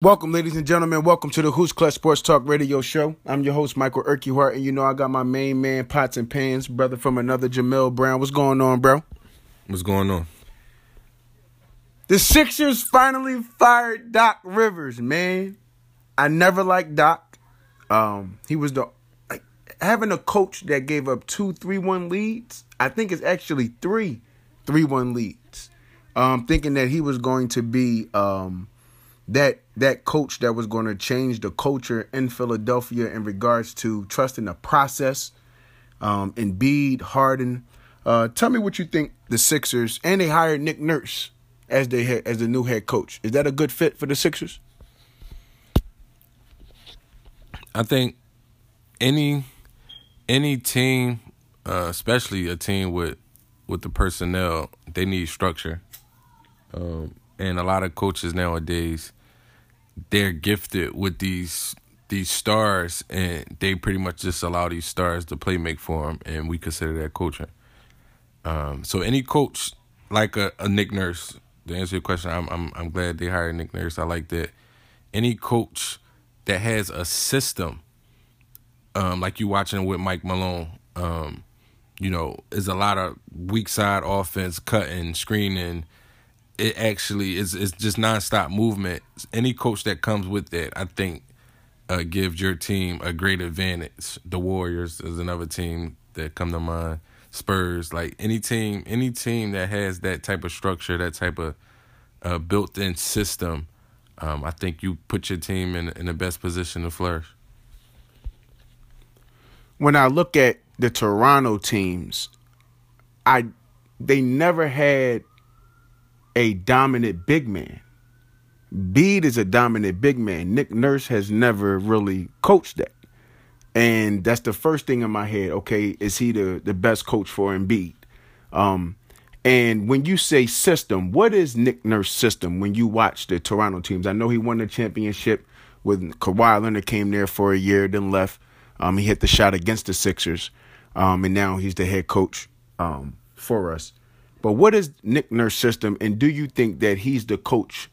Welcome, ladies and gentlemen. Welcome to the Who's Clutch Sports Talk Radio Show. I'm your host, Michael Urquhart, and you know I got my main man, Pots and Pans, brother from another Jamil Brown. What's going on, bro? What's going on? The Sixers finally fired Doc Rivers, man. I never liked Doc. Um, he was the like, having a coach that gave up two three-one leads. I think it's actually three three-one leads. Um, thinking that he was going to be um that that coach that was going to change the culture in Philadelphia in regards to trusting the process. Um, Embiid, Harden. Uh, tell me what you think the Sixers and they hired Nick Nurse as they as the new head coach. Is that a good fit for the Sixers? I think any any team, uh, especially a team with with the personnel, they need structure. Um, and a lot of coaches nowadays they're gifted with these these stars, and they pretty much just allow these stars to play make for them, and we consider that coaching. Um, so any coach like a, a Nick Nurse, to answer your question, I'm I'm I'm glad they hired Nick Nurse. I like that. Any coach that has a system, um, like you watching with Mike Malone, um, you know, is a lot of weak side offense, cutting, screening, it actually is is just nonstop movement. Any coach that comes with that, I think, uh, gives your team a great advantage. The Warriors is another team that come to mind. Spurs, like any team, any team that has that type of structure, that type of uh, built-in system, um, I think you put your team in in the best position to flourish. When I look at the Toronto teams, I they never had a dominant big man. Bede is a dominant big man. Nick Nurse has never really coached that. And that's the first thing in my head. Okay, is he the, the best coach for Embiid? Um, and when you say system, what is Nick Nurse system when you watch the Toronto teams? I know he won the championship when Kawhi Leonard came there for a year, then left. Um, he hit the shot against the Sixers, um, and now he's the head coach um, for us. But what is Nick Nurse system, and do you think that he's the coach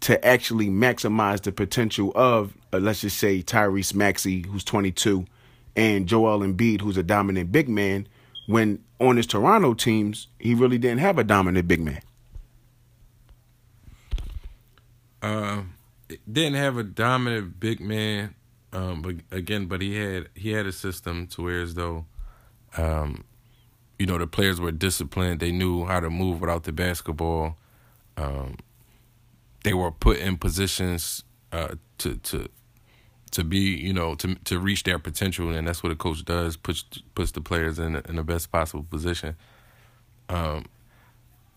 to actually maximize the potential of, uh, let's just say, Tyrese Maxey, who's 22, and Joel Embiid, who's a dominant big man, when on his Toronto teams, he really didn't have a dominant big man? Uh, didn't have a dominant big man, um, but again, but he had he had a system to where as though um, you know the players were disciplined. They knew how to move without the basketball. Um, they were put in positions uh, to to to be you know to to reach their potential, and that's what a coach does puts puts the players in in the best possible position. Um,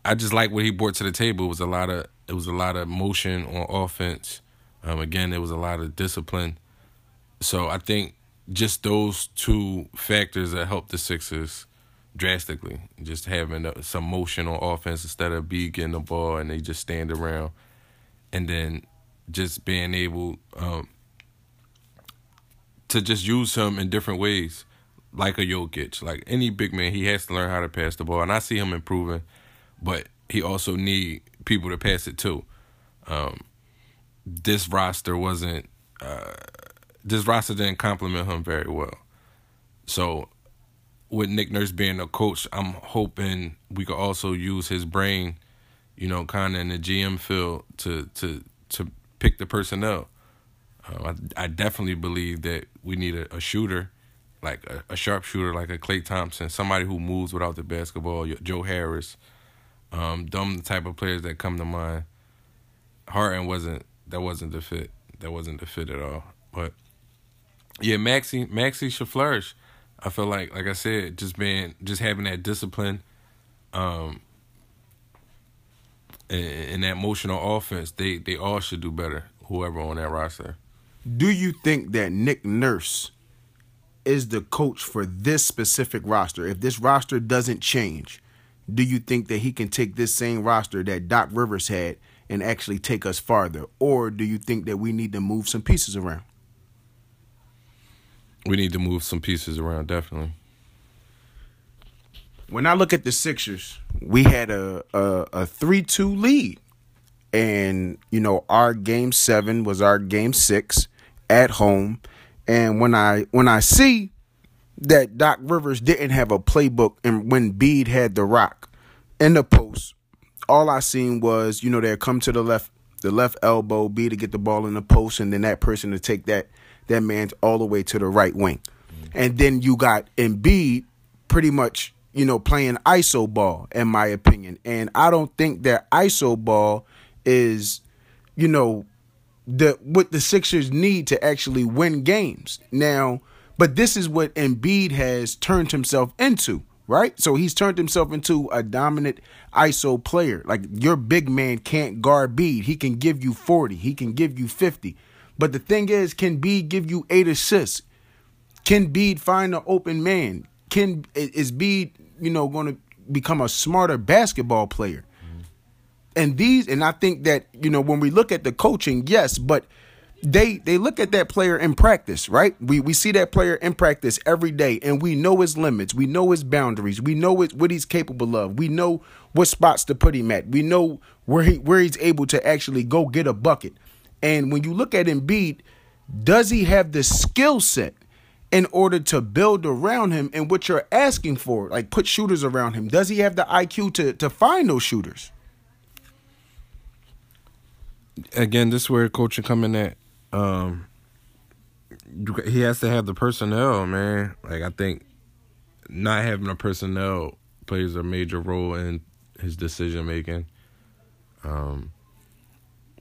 I just like what he brought to the table. It was a lot of it was a lot of motion on offense. Um, again, it was a lot of discipline. So I think just those two factors that helped the Sixers drastically. Just having some motion on offense instead of be getting the ball and they just stand around, and then just being able um, to just use him in different ways, like a Jokic, like any big man. He has to learn how to pass the ball, and I see him improving, but he also need people to pass it to. Um, this roster wasn't. Uh, this roster didn't complement him very well. So with Nick Nurse being a coach, I'm hoping we could also use his brain, you know, kind of in the GM field to to to pick the personnel. Uh, I, I definitely believe that we need a, a shooter, like a, a sharpshooter, like a Klay Thompson, somebody who moves without the basketball. Joe Harris, um, the type of players that come to mind. Harden wasn't that wasn't the fit. That wasn't the fit at all. But yeah, Maxey Maxey should flourish. I feel like, like I said, just being, just having that discipline, um, and, and that emotional offense, they they all should do better. Whoever on that roster. Do you think that Nick Nurse is the coach for this specific roster? If this roster doesn't change, do you think that he can take this same roster that Doc Rivers had and actually take us farther, or do you think that we need to move some pieces around? We need to move some pieces around, definitely. When I look at the Sixers, we had a a, three two lead, and you know our game seven was our game six at home. And when I when I see that Doc Rivers didn't have a playbook and when Bede had the rock in the post, all I seen was, you know, they come to the left the left elbow, be to get the ball in the post, and then that person to take that that man's all the way to the right wing. And then you got Embiid pretty much, you know, playing ISO ball, in my opinion. And I don't think that ISO ball is, you know, the what the Sixers need to actually win games. Now, but this is what Embiid has turned himself into, right? So he's turned himself into a dominant ISO player. Like your big man can't guard Bede. He can give you 40, he can give you 50. But the thing is, can Bede give you eight assists? Can Bede find an open man? Can is Bede, you know, going to become a smarter basketball player? and these and I think that you know when we look at the coaching, yes, but they they look at that player in practice, right? We we see that player in practice every day, and we know his limits, we know his boundaries, we know what, what he's capable of, we know what spots to put him at, we know where he where he's able to actually go get a bucket. And when you look at Embiid, does he have the skill set in order to build around him and what you're asking for, like put shooters around him? Does he have the IQ to to find those shooters? again, this is where coaching coming at. Um, he has to have the personnel, man. Like I think not having a personnel plays a major role in his decision making. Um,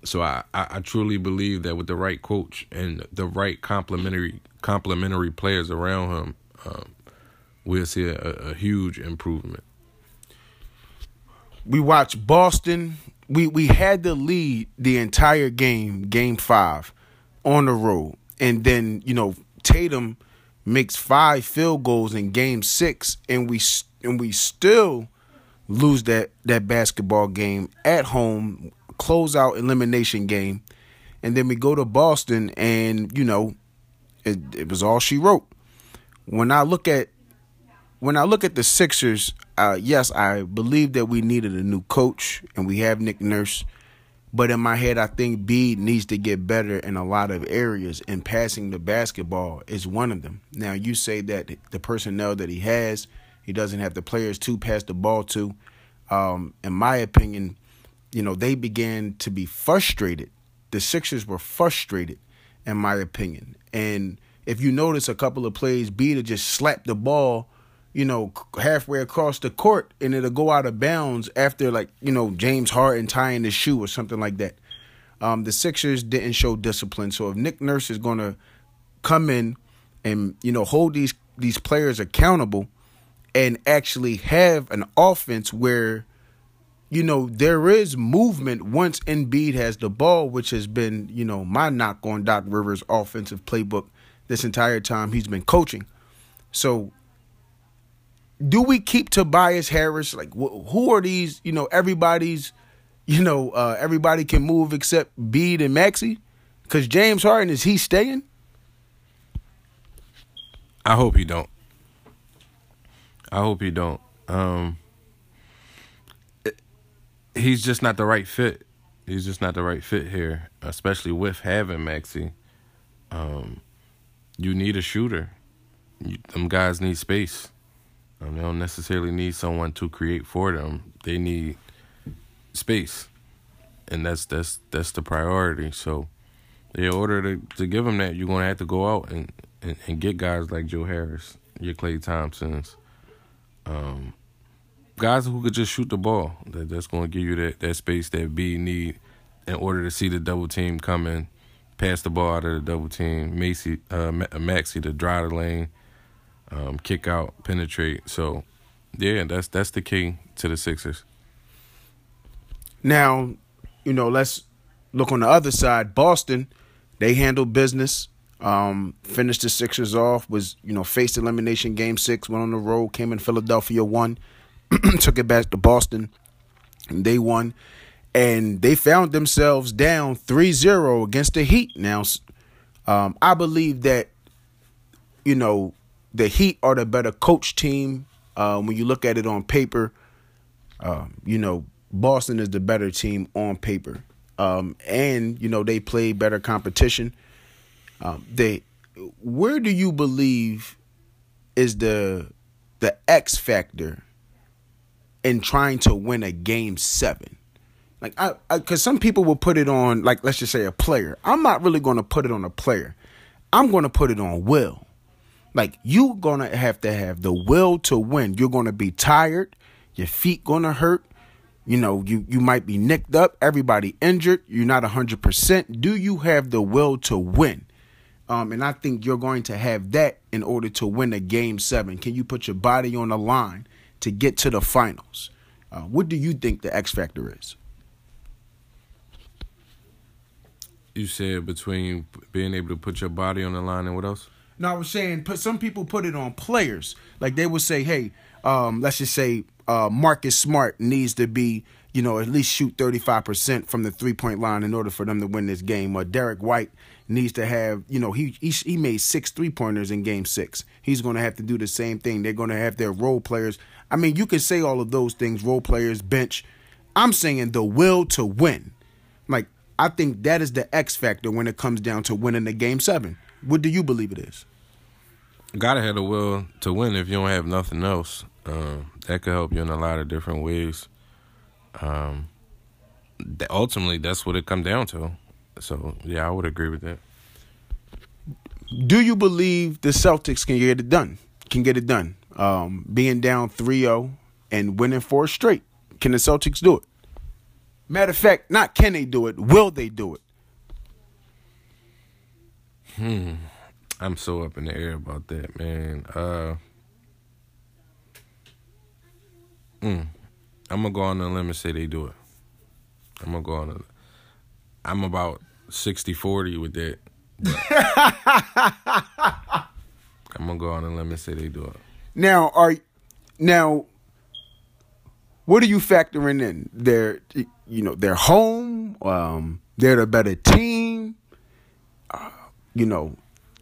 so I, I, truly believe that with the right coach and the right complementary complementary players around him, um, we'll see a, a huge improvement. We watch Boston we we had to lead the entire game, game five, on the road, and then you know Tatum makes five field goals in game six, and we and we still lose that that basketball game at home, close out elimination game, and then we go to Boston, and you know it, it was all she wrote. When I look at when I look at the Sixers, uh, yes, I believe that we needed a new coach, and we have Nick Nurse. But in my head, I think B needs to get better in a lot of areas, and passing the basketball is one of them. Now, you say that the personnel that he has, he doesn't have the players to pass the ball to. Um, in my opinion, you know, they began to be frustrated. The Sixers were frustrated, in my opinion. And if you notice a couple of plays, Bede just slapped the ball you know, halfway across the court and it'll go out of bounds after like, you know, James Harden tying the shoe or something like that. Um, the Sixers didn't show discipline. So if Nick Nurse is gonna come in and, you know, hold these these players accountable and actually have an offense where you know, there is movement once Embiid has the ball, which has been, you know, my knock on Doc Rivers' offensive playbook this entire time he's been coaching. So do we keep Tobias Harris? Like, wh- who are these? You know, everybody's, you know, uh, everybody can move except Bede and Maxey. Because James Harden is he staying? I hope he don't. I hope he don't. Um, he's just not the right fit. He's just not the right fit here, especially with having Maxey. Um, you need a shooter. You, them guys need space. Um, they don't necessarily need someone to create for them. They need space, and that's that's that's the priority. So, in order to to give them that, you're gonna have to go out and and, and get guys like Joe Harris, your Klay Thompsons, um, guys who could just shoot the ball. That that's gonna give you that that space that B need in order to see the double team coming, pass the ball out of the double team. Macy, uh, Maxey to drive the lane um, kick out, penetrate. So, yeah, that's that's the key to the Sixers. Now, you know, let's look on the other side. Boston, they handled business. Um, finished the Sixers off. Was you know faced elimination game six. Went on the road. Came in Philadelphia. Won. took it back to Boston. And they won. And they found themselves down 3-0 against the Heat. Now, um, I believe that you know the Heat are the better coach team. Uh, when you look at it on paper, uh, you know Boston is the better team on paper. um, and you know they play better competition. Um, they, where do you believe is the the X factor in trying to win a game seven? Like I, because some people will put it on like let's just say a player. I'm not really going to put it on a player. I'm going to put it on will. Like you're gonna have to have the will to win. You're gonna be tired. Your feet gonna hurt. You know, you you might be nicked up. Everybody injured. You're not hundred percent. Do you have the will to win? Um, and I think you're going to have that in order to win a game seven. Can you put your body on the line to get to the finals? Uh, what do you think the X factor is? You said between being able to put your body on the line and what else? No, I was saying, put some people put it on players. Like they would say, hey, um, let's just say uh, Marcus Smart needs to be, you know, at least shoot 35% from the three point line in order for them to win this game. Or Derrick White needs to have, you know, he he, he made six three pointers in game six. He's going to have to do the same thing. They're going to have their role players. I mean, you can say all of those things, role players, bench. I'm saying the will to win. Like I think that is the X factor when it comes down to winning the game seven. What do you believe it is? Gotta have the will to win if you don't have nothing else. Um, that could help you in a lot of different ways. Um, ultimately, that's what it come down to. So yeah, I would agree with that. Do you believe the Celtics can get it done? Can get it done? Um, being down 3-0 and winning four straight. Can the Celtics do it? Matter of fact, not can they do it, will they do it? Hmm. I'm so up in the air about that, man. Uh mm, I'm gonna go on the limb and say they do it. I'm gonna go on the I'm about 60 40 with that. I'm gonna go on the limb and say they do it. Now are now what are you factoring in? They're you know, they're home, um, they're the better team. Uh, you know,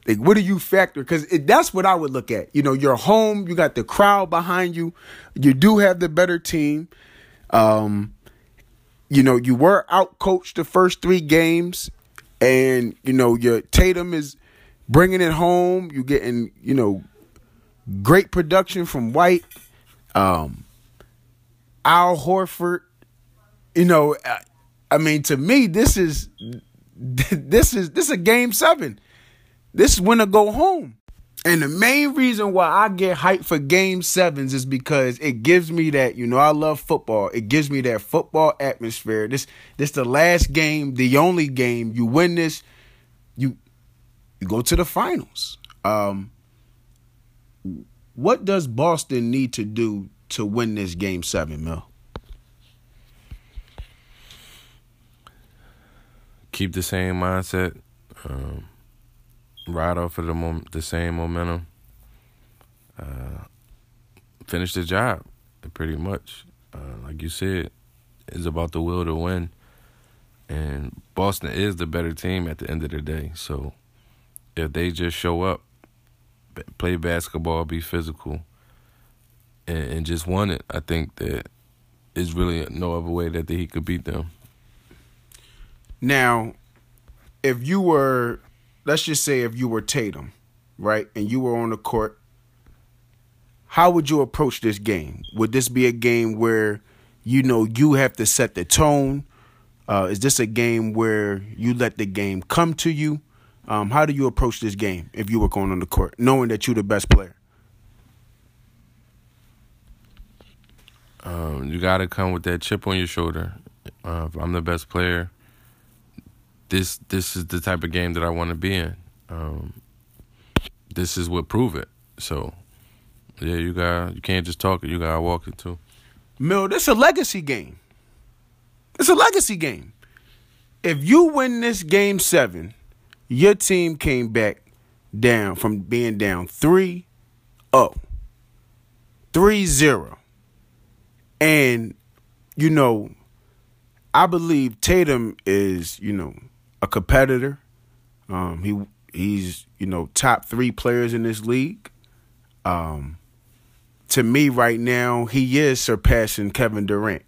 like what do you factor? Because that's what I would look at. You know, you're home, you got the crowd behind you, you do have the better team. Um, you know, you were out coached the first three games, and you know your Tatum is bringing it home. You're getting you know great production from White, um, Al Horford. You know, I mean, to me, this is this is this is a game seven. This is when to go home. And the main reason why I get hyped for game sevens is because it gives me that, you know, I love football. It gives me that football atmosphere. This this the last game, the only game. You win this, you you go to the finals. Um what does Boston need to do to win this game seven, Mel? Keep the same mindset. Um ride off of the mom- the same momentum. Uh, finish the job, pretty much. Uh, like you said, it's about the will to win, and Boston is the better team at the end of the day. So, if they just show up, play basketball, be physical, and, and just won it, I think that is really no other way that he could beat them. Now, if you were let's just say if you were Tatum, right, and you were on the court, how would you approach this game? Would this be a game where you know you have to set the tone? Uh, is this a game where you let the game come to you? Um, how do you approach this game if you were going on the court, knowing that you're the best player? Um, you got to come with that chip on your shoulder. Uh, if I'm the best player, this this is the type of game that I want to be in. Um, this is what prove it. So yeah, you got you can't just talk it. You gotta walk it too. Mill, this is a legacy game. It's a legacy game. If you win this game seven, your team came back down from being down 3 0, 3 0. And, you know, I believe Tatum is, you know, a competitor. Um, he he's you know top three players in this league. Um, to me, right now, he is surpassing Kevin Durant,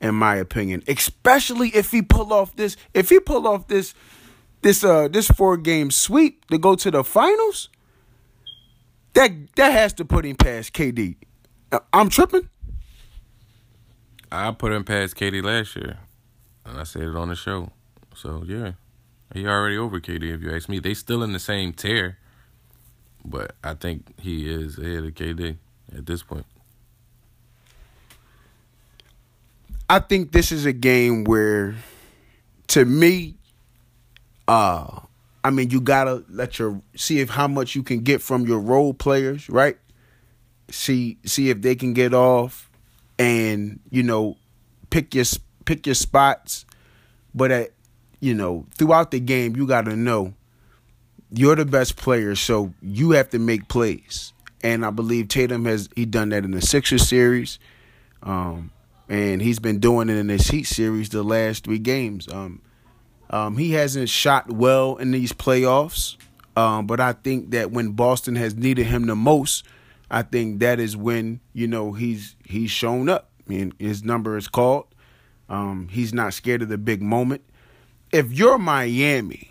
in my opinion. Especially if he pull off this, if he pull off this, this uh this four game sweep to go to the finals. That that has to put him past KD. Uh, I'm tripping. I put him past KD last year, and I said it on the show. So yeah, he already over KD. If you ask me, they still in the same tier, but I think he is ahead of KD at this point. I think this is a game where, to me, uh, I mean, you gotta let your see if how much you can get from your role players, right? See see if they can get off, and you know, pick your pick your spots. But at you know, throughout the game, you gotta know you're the best player, so you have to make plays. And I believe Tatum has he done that in the Sixers series. Um, and he's been doing it in this Heat series the last three games. Um, um, he hasn't shot well in these playoffs, um, but I think that when Boston has needed him the most, I think that is when you know he's he's shown up. I mean, his number is called. Um, he's not scared of the big moment. If you're Miami,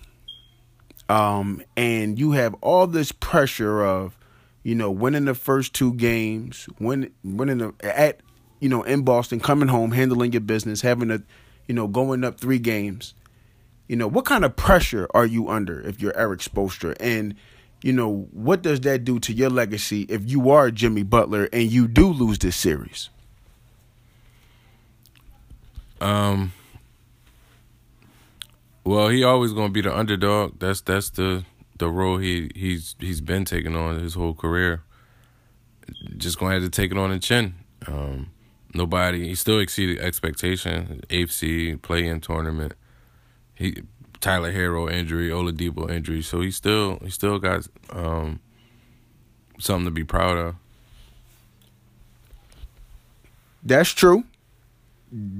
um, and you have all this pressure of, you know, winning the first two games, win, winning the, at you know, in Boston, coming home, handling your business, having a, you know, going up three games. You know, what kind of pressure are you under if you're Erik Spoelstra? And, you know, what does that do to your legacy if you are Jimmy Butler and you do lose this series? Um. Well, he always gonna be the underdog. That's that's the the role he he's he's been taking on his whole career. Just gonna have to take it on the chin. Um, nobody. He still exceeded expectation. AFC play-in tournament. He Tyler Herro injury, Oladipo injury. So he still he still got um, something to be proud of. That's true.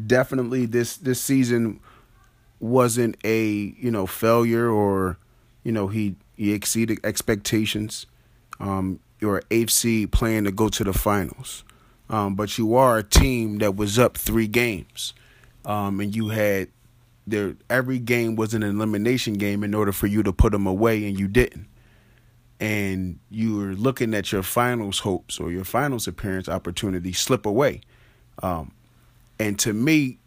Definitely, this this season wasn't a you know failure or you know he he exceeded expectations. Um, you're AFC playing to go to the finals. Um, but you are a team that was up three games, um, and you had there every game was an elimination game in order for you to put them away, and you didn't. And you were looking at your finals hopes or your finals appearance opportunity slip away. Um, and to me,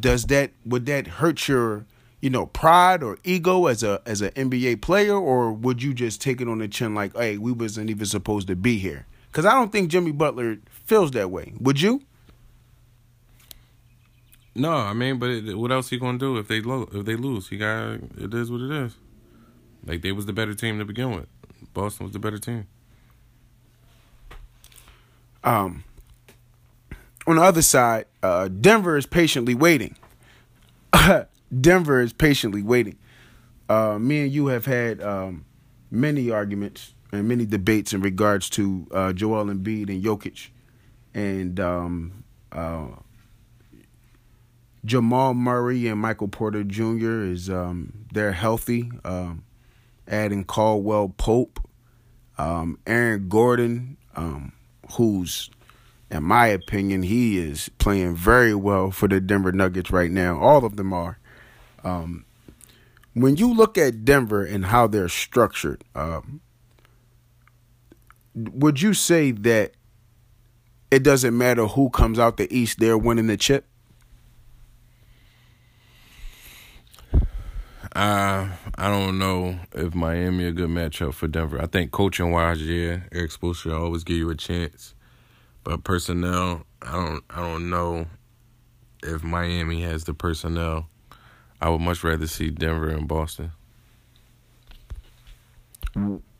does that would that hurt your you know pride or ego as a as an NBA player, or would you just take it on the chin like, hey, we wasn't even supposed to be here? Because I don't think Jimmy Butler feels that way. Would you? No, I mean, but it, what else he gonna do if they lo- if they lose? He got it is what it is. Like they was the better team to begin with. Boston was the better team. Um. On the other side, uh, Denver is patiently waiting. Denver is patiently waiting. Uh, me and you have had um, many arguments and many debates in regards to uh, Joel Embiid and Jokic and um, uh, Jamal Murray and Michael Porter Jr. is um, they're healthy. Um, adding Caldwell Pope, um, Aaron Gordon, um, who's in my opinion he is playing very well for the Denver Nuggets right now. All of them are. Um, when you look at Denver and how they're structured, um, would you say that it doesn't matter who comes out the East, they're winning the chip? Uh, I don't know if Miami a good matchup for Denver. I think coaching wise, yeah, Erik Spoelstra always give you a chance, but personnel, I don't, I don't know if Miami has the personnel. I would much rather see Denver and Boston.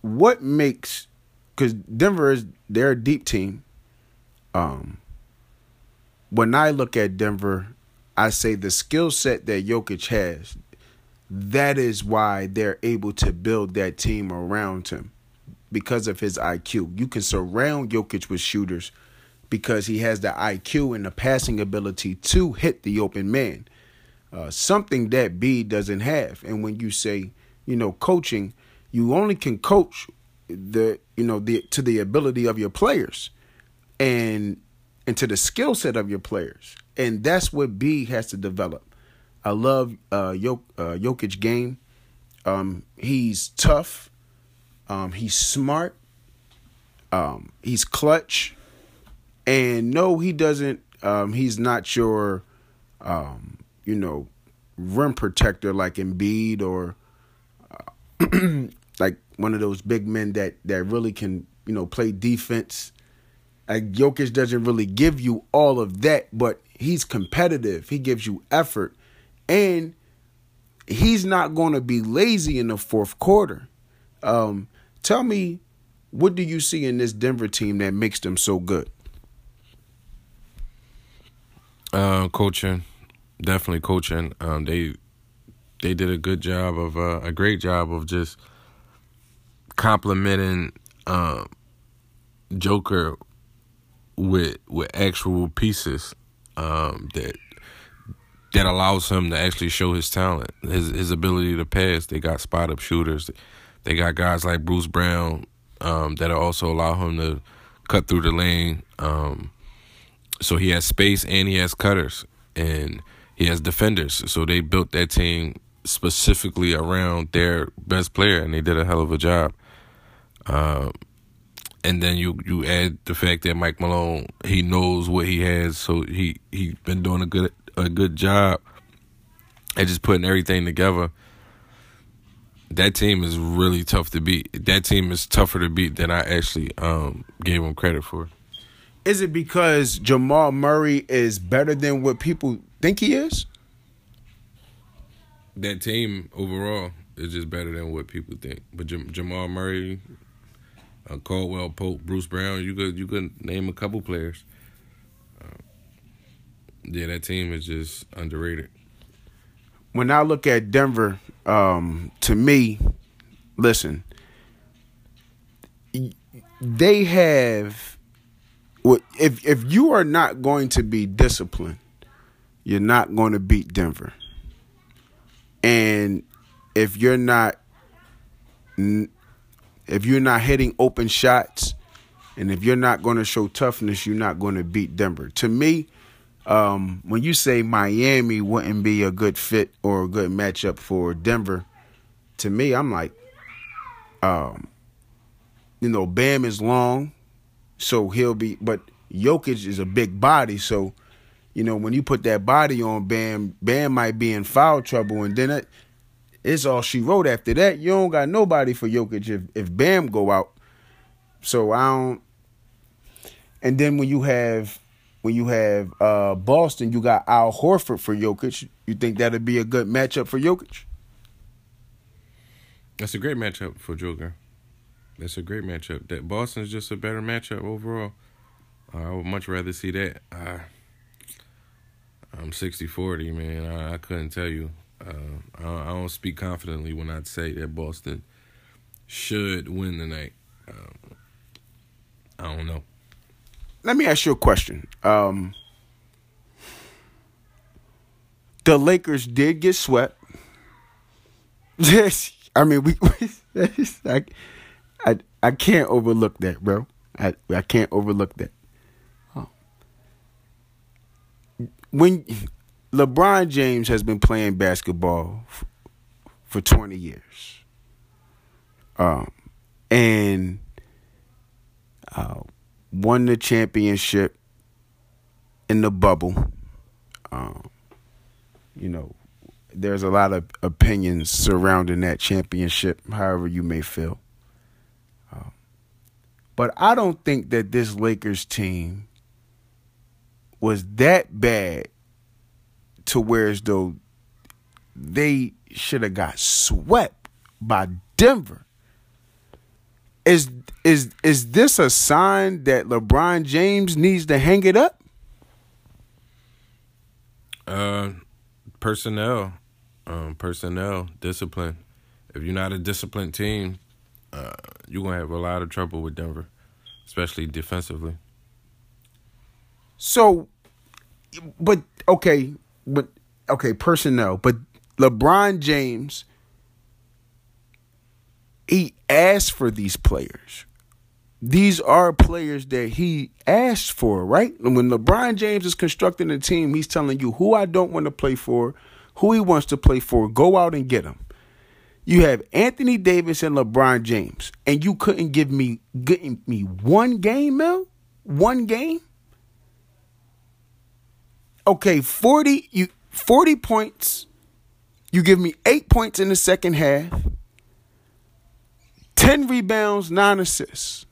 What makes because Denver is they're a deep team. Um, when I look at Denver, I say the skill set that Jokic has, that is why they're able to build that team around him because of his IQ. You can surround Jokic with shooters because he has the IQ and the passing ability to hit the open man. Uh, something that B doesn't have. And when you say, you know, coaching, you only can coach the you know the to the ability of your players and and to the skill set of your players, and that's what B has to develop. I love uh, Jok- uh, Jokic game. Um, he's tough. Um, he's smart. Um, he's clutch. And no, he doesn't. Um, he's not your, um, you know, rim protector like Embiid or uh, like one of those big men that that really can, you know, play defense. Like Jokic doesn't really give you all of that, but he's competitive. He gives you effort, and he's not going to be lazy in the fourth quarter. Um, tell me, what do you see in this Denver team that makes them so good? Uh, coaching, definitely coaching. Um, they they did a good job of uh, a great job of just complimenting um, Joker with with actual pieces um, that that allows him to actually show his talent, his his ability to pass. They got spot up shooters. They got guys like Bruce Brown um, that also allow him to cut through the lane. Um, so he has space and he has cutters and he has defenders. So they built that team specifically around their best player, and they did a hell of a job. Uh, and then you you add the fact that Mike Malone he knows what he has, so he he's been doing a good a good job at just putting everything together. That team is really tough to beat. That team is tougher to beat than I actually um, gave them credit for. Is it because Jamal Murray is better than what people think he is? That team overall is just better than what people think. But Jamal Murray, uh, Caldwell Pope, Bruce Brown, you could you could name a couple players. Yeah, that team is just underrated. When I look at Denver, um, to me, listen, they have. If if you are not going to be disciplined, you're not going to beat Denver. And if you're not if you're not hitting open shots and if you're not going to show toughness, you're not going to beat Denver. To me, um, when you say Miami wouldn't be a good fit or a good matchup for Denver, to me, I'm like, um, you know, Bam is long, so he'll be, but Jokic is a big body, so you know when you put that body on Bam, Bam might be in foul trouble, and then it, it's all she wrote after that. You don't got nobody for Jokic if if Bam go out. So I don't. And then when you have when you have uh, Boston, you got Al Horford for Jokic. You think that'd be a good matchup for Jokic? That's a great matchup for Joker. That's a great matchup. That Boston's just a better matchup overall. Uh, I would much rather see that. Uh, I'm 60-40, man. I, I couldn't tell you uh, I, I, don't speak confidently when I say that Boston should win tonight. Um, I don't know. Let me ask you a question. Um, the Lakers did get swept. Yes, I mean we. I, I I can't overlook that, bro. I I can't overlook that. Oh. When LeBron James has been playing basketball f- for 20 years. Um, and uh, won the championship in the bubble. Um, you know, there's a lot of opinions surrounding that championship, however you may feel. Um, but I don't think that this Lakers team was that bad to where as though they should have got swept by Denver. Is is is this a sign that LeBron James needs to hang it up? Uh, personnel, um, personnel, discipline. If you're not a disciplined team, uh, you're gonna have a lot of trouble with Denver, especially defensively. So, but okay, but okay, personnel, but LeBron James he asked for these players. these are players that he asked for, right? And when LeBron James is constructing a team, he's telling you who I don't want to play for, who he wants to play for. Go out and get him. You have Anthony Davis and LeBron James, and you couldn't give me getting me one game, Mel? One game? Okay, 40 you 40 points. You give me 8 points in the second half. 10 rebounds, 9 assists.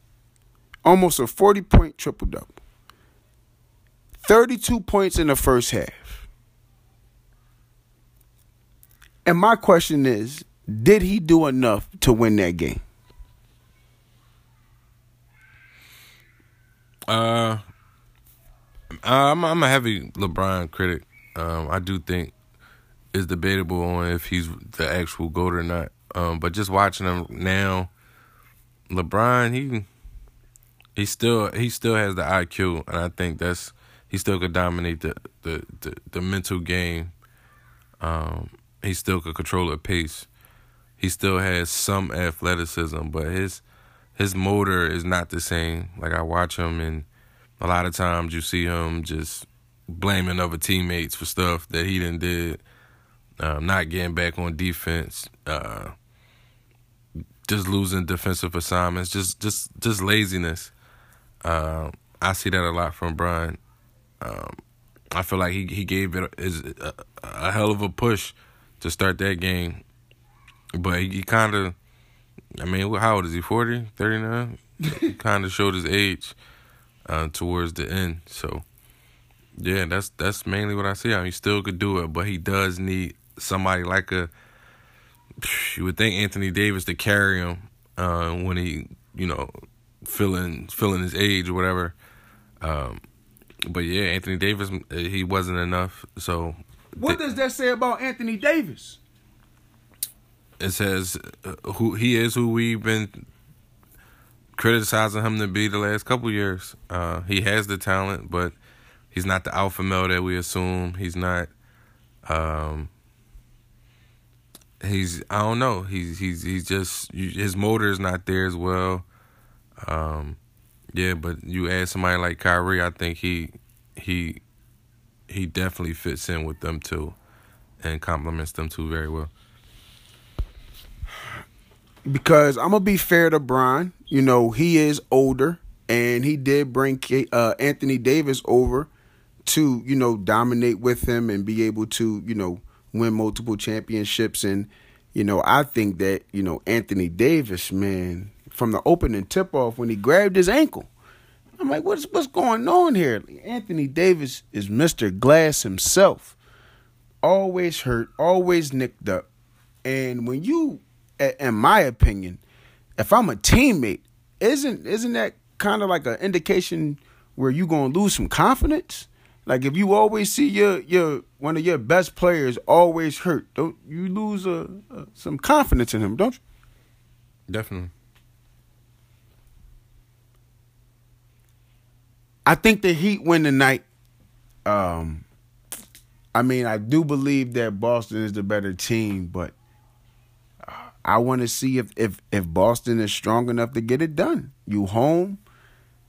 Almost a 40 point triple double. 32 points in the first half. And my question is did he do enough to win that game? Uh, I'm I'm a heavy LeBron critic. Um, I do think it's debatable on if he's the actual goat or not. Um, but just watching him now, LeBron he he still he still has the IQ, and I think that's he still could dominate the the the, the mental game. Um, he still could control a pace he still has some athleticism, but his his motor is not the same. Like I watch him, and a lot of times you see him just blaming other teammates for stuff that he didn't did, um, not getting back on defense, uh, just losing defensive assignments, just just just laziness. Uh, I see that a lot from Bron. Um, I feel like he he gave it a, a hell of a push to start that game but he, he kind of, I mean, how old is he? 40, 39? he kind of showed his age uh, towards the end. So, yeah, that's that's mainly what I see. I mean, he still could do it, but he does need somebody like a. You would think Anthony Davis to carry him uh, when he, you know, feeling feeling his age or whatever. Um, but yeah, Anthony Davis, he wasn't enough. So, what th- does that say about Anthony Davis? it says uh, who he is, who we've been criticizing him to be the last couple years. Uh, he has the talent, but he's not the alpha male that we assume. He's not. Um, he's I don't know. He's he's he's just his motor is not there as well. Um, yeah, but you add somebody like Kyrie, I think he he he definitely fits in with them too, and complements them too very well because I'm gonna be fair to Bron. You know, he is older, and he did bring uh, Anthony Davis over to you know dominate with him and be able to you know win multiple championships. And you know, I think that you know Anthony Davis, man, from the opening tip off when he grabbed his ankle. I'm like, what's what's going on here? Anthony Davis is Mr. Glass himself. Always hurt, always nicked up. And when you in my opinion, if I'm a teammate, isn't isn't that kind of like an indication where you gonna lose some confidence? Like if you always see your your one of your best players always hurt, don't you lose a, a some confidence in him, don't you? Definitely. I think the Heat win tonight. Um, I mean, I do believe that Boston is the better team, but I want to see if if if Boston is strong enough to get it done. You home,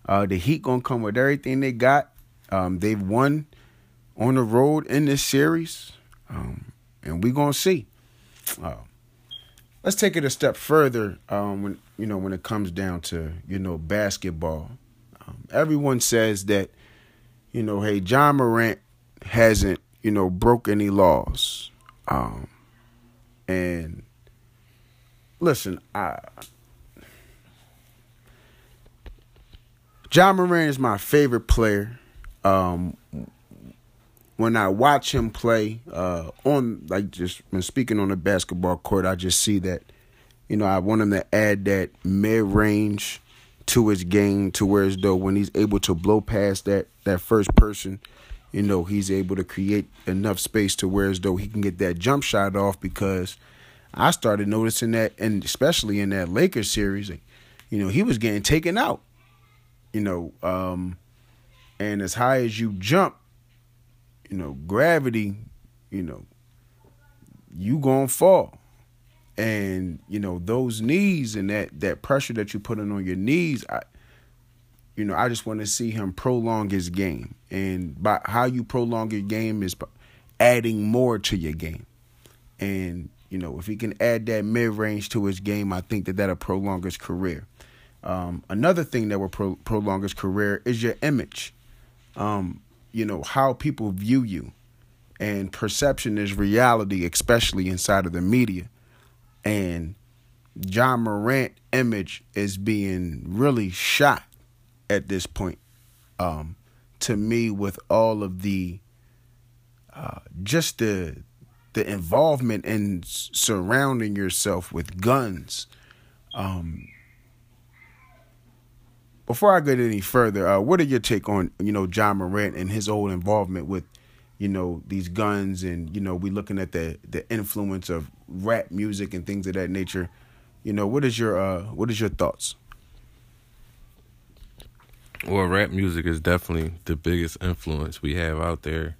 uh, the Heat gonna come with everything they got. Um, they've won on the road in this series, um, and we're gonna see. Uh, let's take it a step further. Um, when you know when it comes down to you know basketball, um, everyone says that you know, hey, Ja Morant hasn't you know broke any laws, um, and listen, I Ja Morant is my favorite player. Um, when I watch him play uh, on, like, just when speaking on the basketball court, I just see that, you know, I want him to add that mid range to his game, to where as though when he's able to blow past that that first person, you know, he's able to create enough space to where as though he can get that jump shot off because I started noticing that, and especially in that Lakers series, you know, he was getting taken out. You know, um, and as high as you jump, you know, gravity, you know, you gonna fall. And you know those knees and that that pressure that you're putting on your knees, I you know, I just want to see him prolong his game. And by how you prolong your game is adding more to your game. And, you know, if he can add that mid range to his game, I think that that'll prolong his career. Um, another thing that will pro- prolong his career is your image. Um, you know, how people view you. And perception is reality, especially inside of the media. And Ja Morant image is being really shot at this point. Um, to me, with all of the uh, just the the involvement in surrounding yourself with guns. Um, before I get any further, uh, what are your take on you know Ja Morant and his old involvement with you know these guns and you know we looking at the the influence of rap music and things of that nature. You know, what is your uh, what is your thoughts? Well, rap music is definitely the biggest influence we have out there.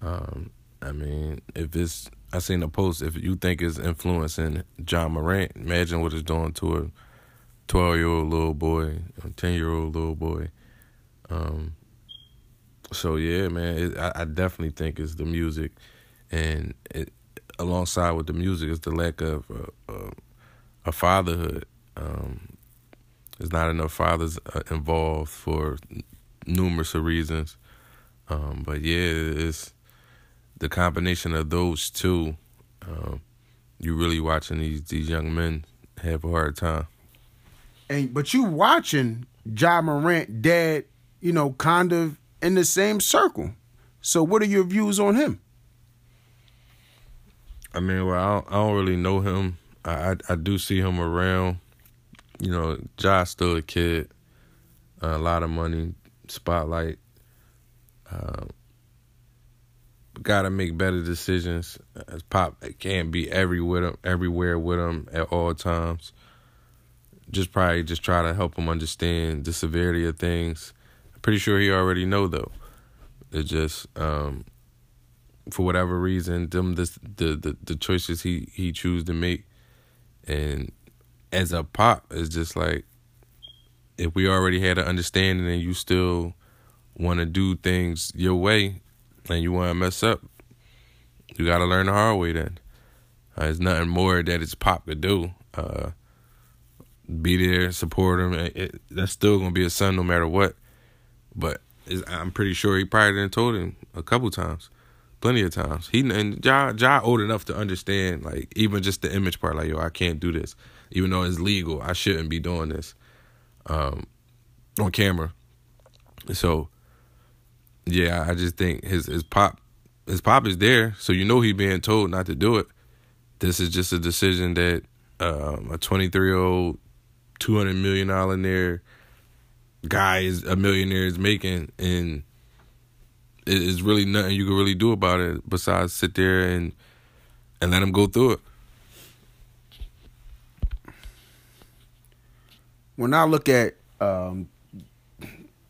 Um, I mean, if it's I seen a post. If you think it's influencing Ja Morant, imagine what it's doing to a twelve year old little boy, a ten year old little boy. Um, so yeah, man, it, I, I, definitely think it's the music, and it, alongside with the music is the lack of uh, uh, a fatherhood. Um, there's not enough fathers uh, involved for numerous reasons. Um, but yeah, it's the combination of those two. Um, you really watching these these young men have a hard time. And but you watching Ja Morant dad, you know, kind of in the same circle. So what are your views on him? I mean, well, I don't, I don't really know him. I, I, I do see him around. You know, Ja's still a kid. A lot of money, spotlight. Uh, Got to make better decisions. As pop can't be every with him, everywhere with him at all times. Just probably just try to help him understand the severity of things. I'm pretty sure he already know though. It just um, for whatever reason, them the the the, the choices he he choose to make and as a pop, it's just like if we already had an understanding and you still want to do things your way and you want to mess up, you got to learn the hard way then. Uh, there's nothing more that it's pop to do. Uh, be there, support him. It, it, that's still gonna be a son no matter what. But I'm pretty sure he probably didn't told him a couple times plenty of times. He and Ja Ja old enough to understand like even just the image part. Like yo, I can't do this, even though it's legal. I shouldn't be doing this um, on camera. So yeah, I just think his his pop his pop is there, so you know he being told not to do it. This is just a decision that um, a 23 year old, 200 million dollar guy is a millionaire is making and it's really nothing you can really do about it besides sit there and and let them go through it. When I look at um,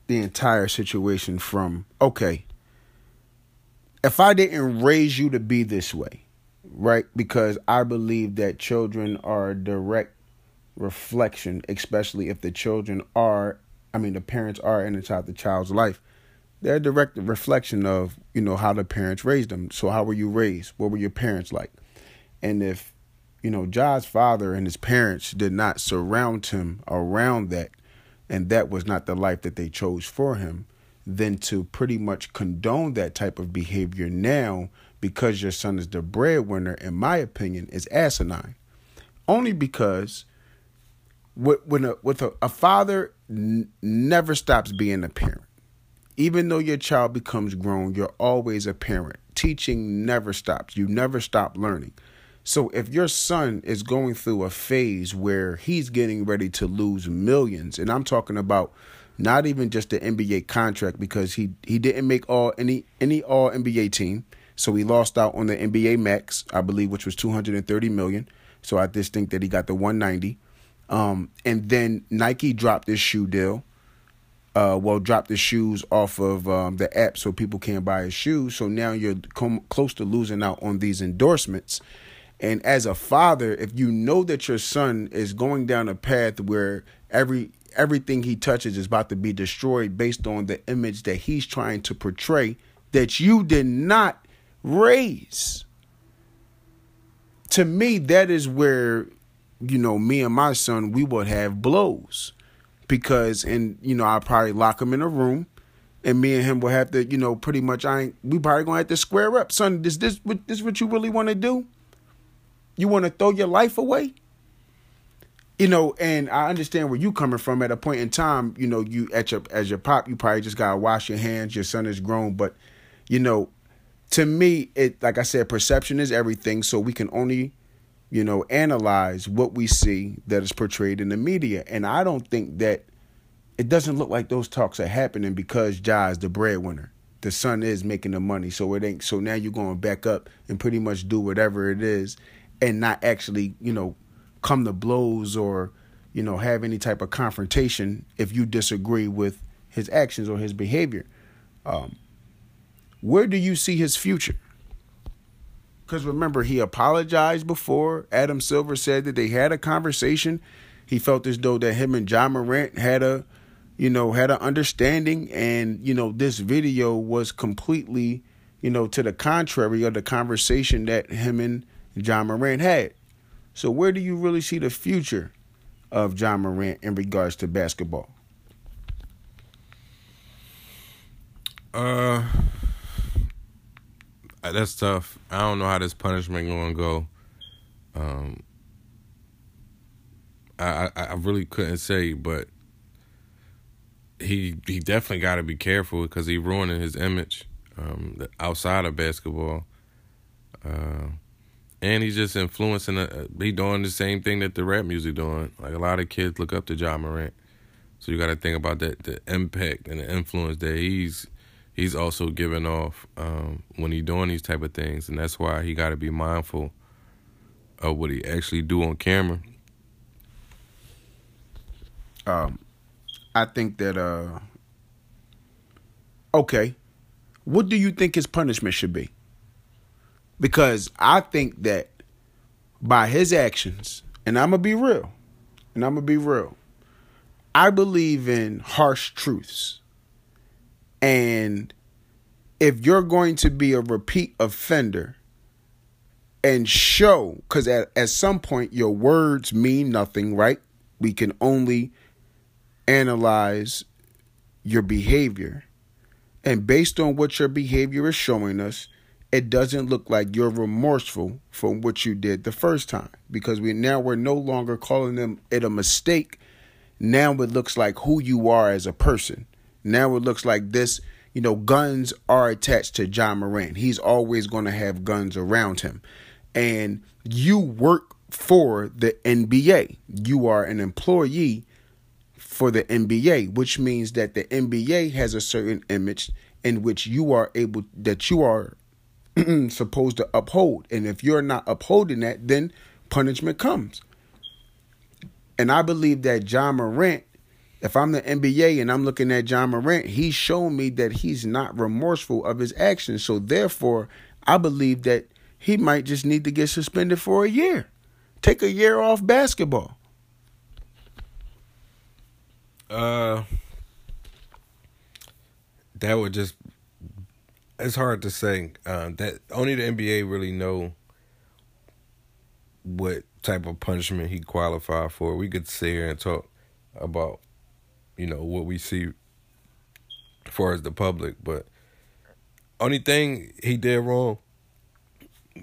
the entire situation from okay, if I didn't raise you to be this way, right? Because I believe that children are direct reflection, especially if the children are, I mean, the parents are in the the child's life they're a direct reflection of you know how the parents raised them. So how were you raised? What were your parents like? And if you know Ja's father and his parents did not surround him around that, and that was not the life that they chose for him, then to pretty much condone that type of behavior now because your son is the breadwinner, in my opinion, is asinine. Only because when a, with a, a father n- never stops being a parent even though your child becomes grown, you're always a parent. Teaching never stops. You never stop learning. So if your son is going through a phase where he's getting ready to lose millions, and I'm talking about not even just the NBA contract because he he didn't make all any any all NBA team, so he lost out on the NBA max, I believe, which was 230 million. So I just think that he got the 190. Um, and then Nike dropped this shoe deal uh, well, dropped the shoes off of um, the app so people can't buy his shoes. So now you're com- close to losing out on these endorsements. And as a father, if you know that your son is going down a path where every everything he touches is about to be destroyed based on the image that he's trying to portray that you did not raise. To me, that is where, you know, me and my son, we would have blows. Because, and, you know, I'll probably lock him in a room and me and him will have to, you know, pretty much I ain't we probably gonna have to square up. Son, is this what this what you really wanna do? You wanna throw your life away? You know, and I understand where you coming from at a point in time, you know, you at your as your pop, you probably just gotta wash your hands, your son is grown, but you know, to me, it like I said, perception is everything, so we can only you know, analyze what we see that is portrayed in the media. And I don't think that it doesn't look like those talks are happening because Ja is the breadwinner. The son is making the money, so it ain't. So now you're going back up and pretty much do whatever it is, and not actually, you know, come to blows or, you know, have any type of confrontation if you disagree with his actions or his behavior. Um, where do you see his future? Because remember, he apologized before. Adam Silver said that they had a conversation. He felt as though that him and Ja Morant had a you know, had an understanding. And, you know, this video was completely, you know, to the contrary of the conversation that him and Ja Morant had. So, where do you really see the future of Ja Morant in regards to basketball? Uh, that's tough. I don't know how this punishment gonna go. Um, I I, I really couldn't say, but he he definitely got to be careful because he ruining his image um, outside of basketball. Uh, and he's just influencing. Uh, he doing the same thing that the rap music doing. Like a lot of kids look up to Ja Morant, so you got to think about that the impact and the influence that he's he's also giving off um, when he's doing these type of things, and that's why he got to be mindful of what he actually do on camera. Um, I think that uh okay. What do you think his punishment should be? Because I think that by his actions, and I'm gonna be real, and I'm gonna be real. I believe in harsh truths. And if you're going to be a repeat offender and show, because at, at some point your words mean nothing, right? We can only analyze your behavior. And based on what your behavior is showing us, it doesn't look like you're remorseful for what you did the first time because we now we're no longer calling them it a mistake. Now it looks like who you are as a person. Now it looks like this, you know, guns are attached to Ja Morant. He's always going to have guns around him. And you work for the NBA. You are an employee for the NBA, which means that the NBA has a certain image in which you are able that you are supposed to uphold. And if you're not upholding that, then punishment comes. And I believe that Ja Morant, if I'm the NBA and I'm looking at Ja Morant, he's shown me that he's not remorseful of his actions. So therefore, I believe that he might just need to get suspended for a year. Take a year off basketball. Uh, that would just. It's hard to say. Uh, that only the NBA really know what type of punishment he qualified for. We could sit here and talk about, you know, what we see as far as the public, but only thing he did wrong,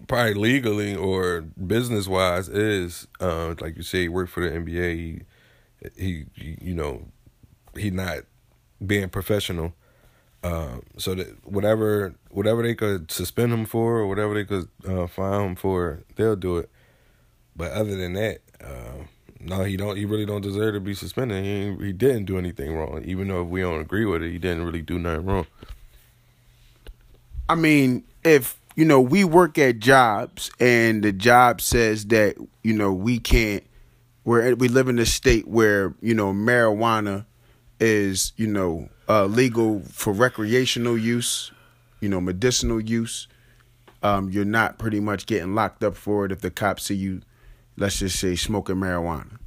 probably legally or business wise, is uh, like you say, he worked for the NBA. He, he, you know, he not being professional. Uh, so that whatever whatever they could suspend him for or whatever they could uh, fine him for, they'll do it. But other than that, uh, no, he don't. He really don't deserve to be suspended. He he didn't do anything wrong, even though if we don't agree with it, he didn't really do nothing wrong. I mean, if you know we work at jobs and the job says that you know we can't, where we live in a state where you know marijuana is you know uh, legal for recreational use, you know medicinal use. Um, you're not pretty much getting locked up for it if the cops see you, let's just say smoking marijuana.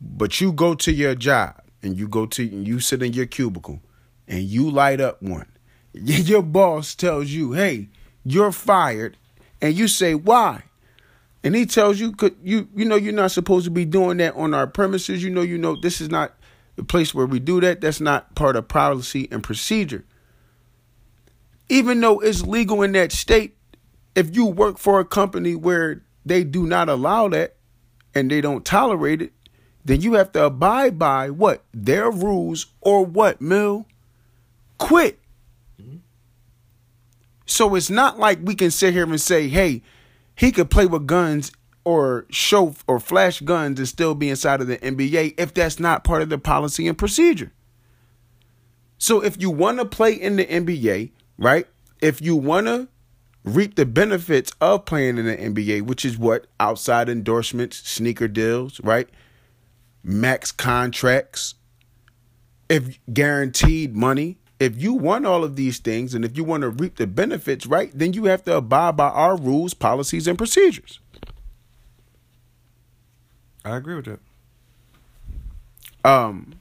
But you go to your job and you go to and you sit in your cubicle and you light up one. Your boss tells you, "Hey, you're fired," and you say, "Why?" And he tells you, "Could you you know you're not supposed to be doing that on our premises. You know you know this is not the place where we do that. That's not part of policy and procedure." Even though it's legal in that state, if you work for a company where they do not allow that and they don't tolerate it, then you have to abide by what? Their rules or what, Mill? Quit. So it's not like we can sit here and say, hey, he could play with guns or show or flash guns and still be inside of the NBA if that's not part of the policy and procedure. So if you want to play in the NBA, right? If you want to reap the benefits of playing in the NBA, which is what outside endorsements, sneaker deals, right? Max contracts, if guaranteed money, if you want all of these things and if you want to reap the benefits, right, then you have to abide by our rules, policies, and procedures. I agree with that. Um,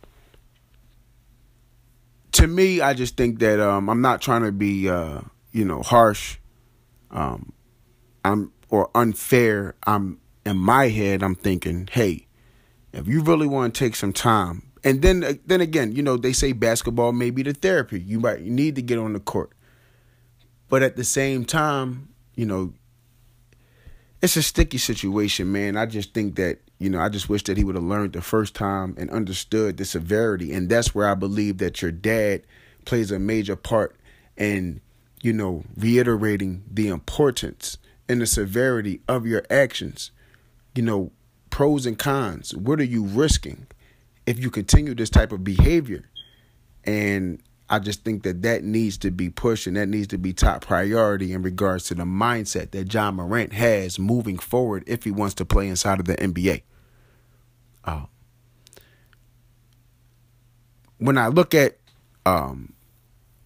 to me, I just think that um, I'm not trying to be, uh, you know, harsh um, I'm or unfair. I'm in my head. I'm thinking, hey, if you really want to take some time, and then uh, then again, you know, they say basketball may be the therapy. You might you need to get on the court, but at the same time, you know, it's a sticky situation, man. I just think that you know, I just wish that he would have learned the first time and understood the severity, and that's where I believe that your dad plays a major part in you know, reiterating the importance and the severity of your actions. You know, pros and cons. What are you risking if you continue this type of behavior? And I just think that that needs to be pushed and that needs to be top priority in regards to the mindset that Ja Morant has moving forward if he wants to play inside of the NBA. Uh, when I look at um,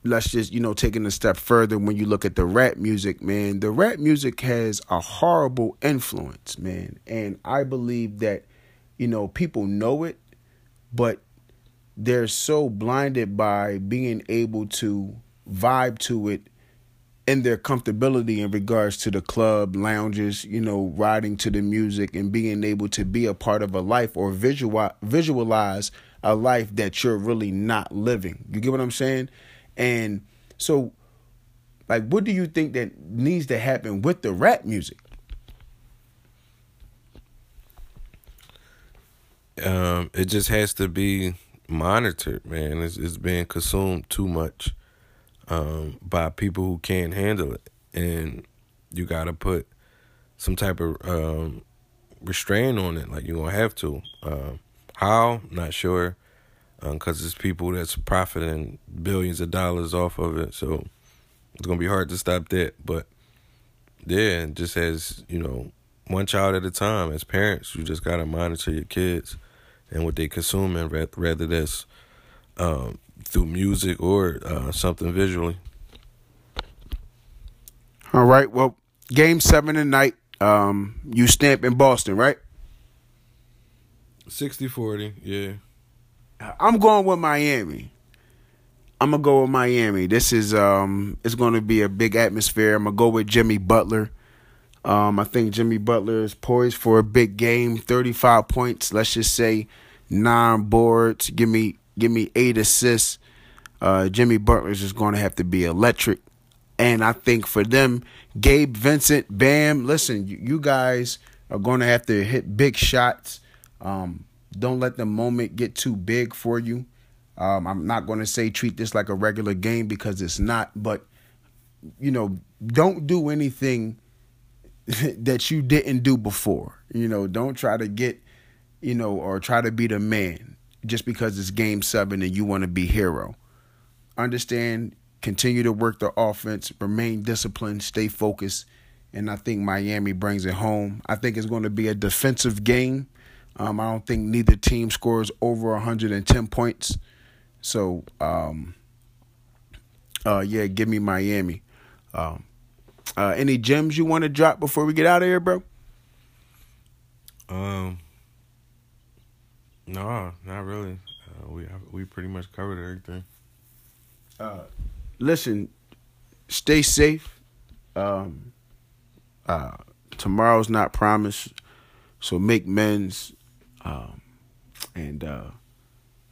let's just you know taking a step further. When you look at the rap music man the rap music has a horrible influence man. And i believe that you know people know it but they're so blinded by being able to vibe to it in their comfortability in regards to the club lounges you know riding to the music and being able to be a part of a life or visual visualize a life that you're really not living. You get what i'm saying and so, like, what do you think that needs to happen with the rap music? Um, it just has to be monitored, man. It's, it's being consumed too much um, by people who can't handle it, and you got to put some type of um, restraint on it. Like you're gonna have to. Uh, how? Not sure because um, it's people that's profiting billions of dollars off of it. So it's gonna be hard to stop that. But yeah, just as you know, one child at a time. As parents, you just gotta monitor your kids and what they consume, and rather that's um, through music or uh, something visually. All right. Well, game seven tonight. Um, you stamp in Boston, right? 60-40, yeah. I'm going with Miami. I'm gonna go with Miami. This is um, it's gonna be a big atmosphere. I'm gonna go with Jimmy Butler. Um, I think Jimmy Butler is poised for a big game. 35 points. Let's just say nine boards. Give me give me eight assists. Uh, Jimmy Butler is just to have to be electric. And I think for them, Gabe Vincent, Bam, listen, you, guys are to have to hit big shots. Um, don't let the moment get too big for you. Um, I'm not going to say treat this like a regular game because it's not, but you know, don't do anything that you didn't do before. You know, don't try to get, you know, or try to be the man just because it's game seven and you want to be hero. Understand, continue to work the offense, remain disciplined, stay focused, and I think Miami brings it home. I think it's going to be a defensive game. Um, I don't think neither team scores over 110 points. So, um, uh, yeah, give me Miami. Um, uh, any gems you want to drop before we get out of here, bro? Um, no, not really. Uh, we we pretty much covered everything. Uh, listen, stay safe. Um, uh, tomorrow's not promised, so make men's. Um, and uh,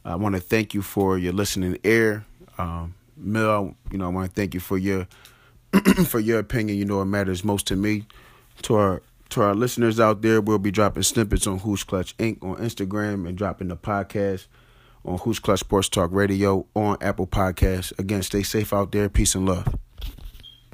I want to thank you for your listening ear. Um, Mill, you know, I want to thank you for your for your opinion. You know, it matters most to me. To our to our listeners out there, we'll be dropping snippets on Who's Clutch Inc. on Instagram and dropping the podcast on Who's Clutch Sports Talk Radio on Apple Podcasts. Again, stay safe out there. Peace and love.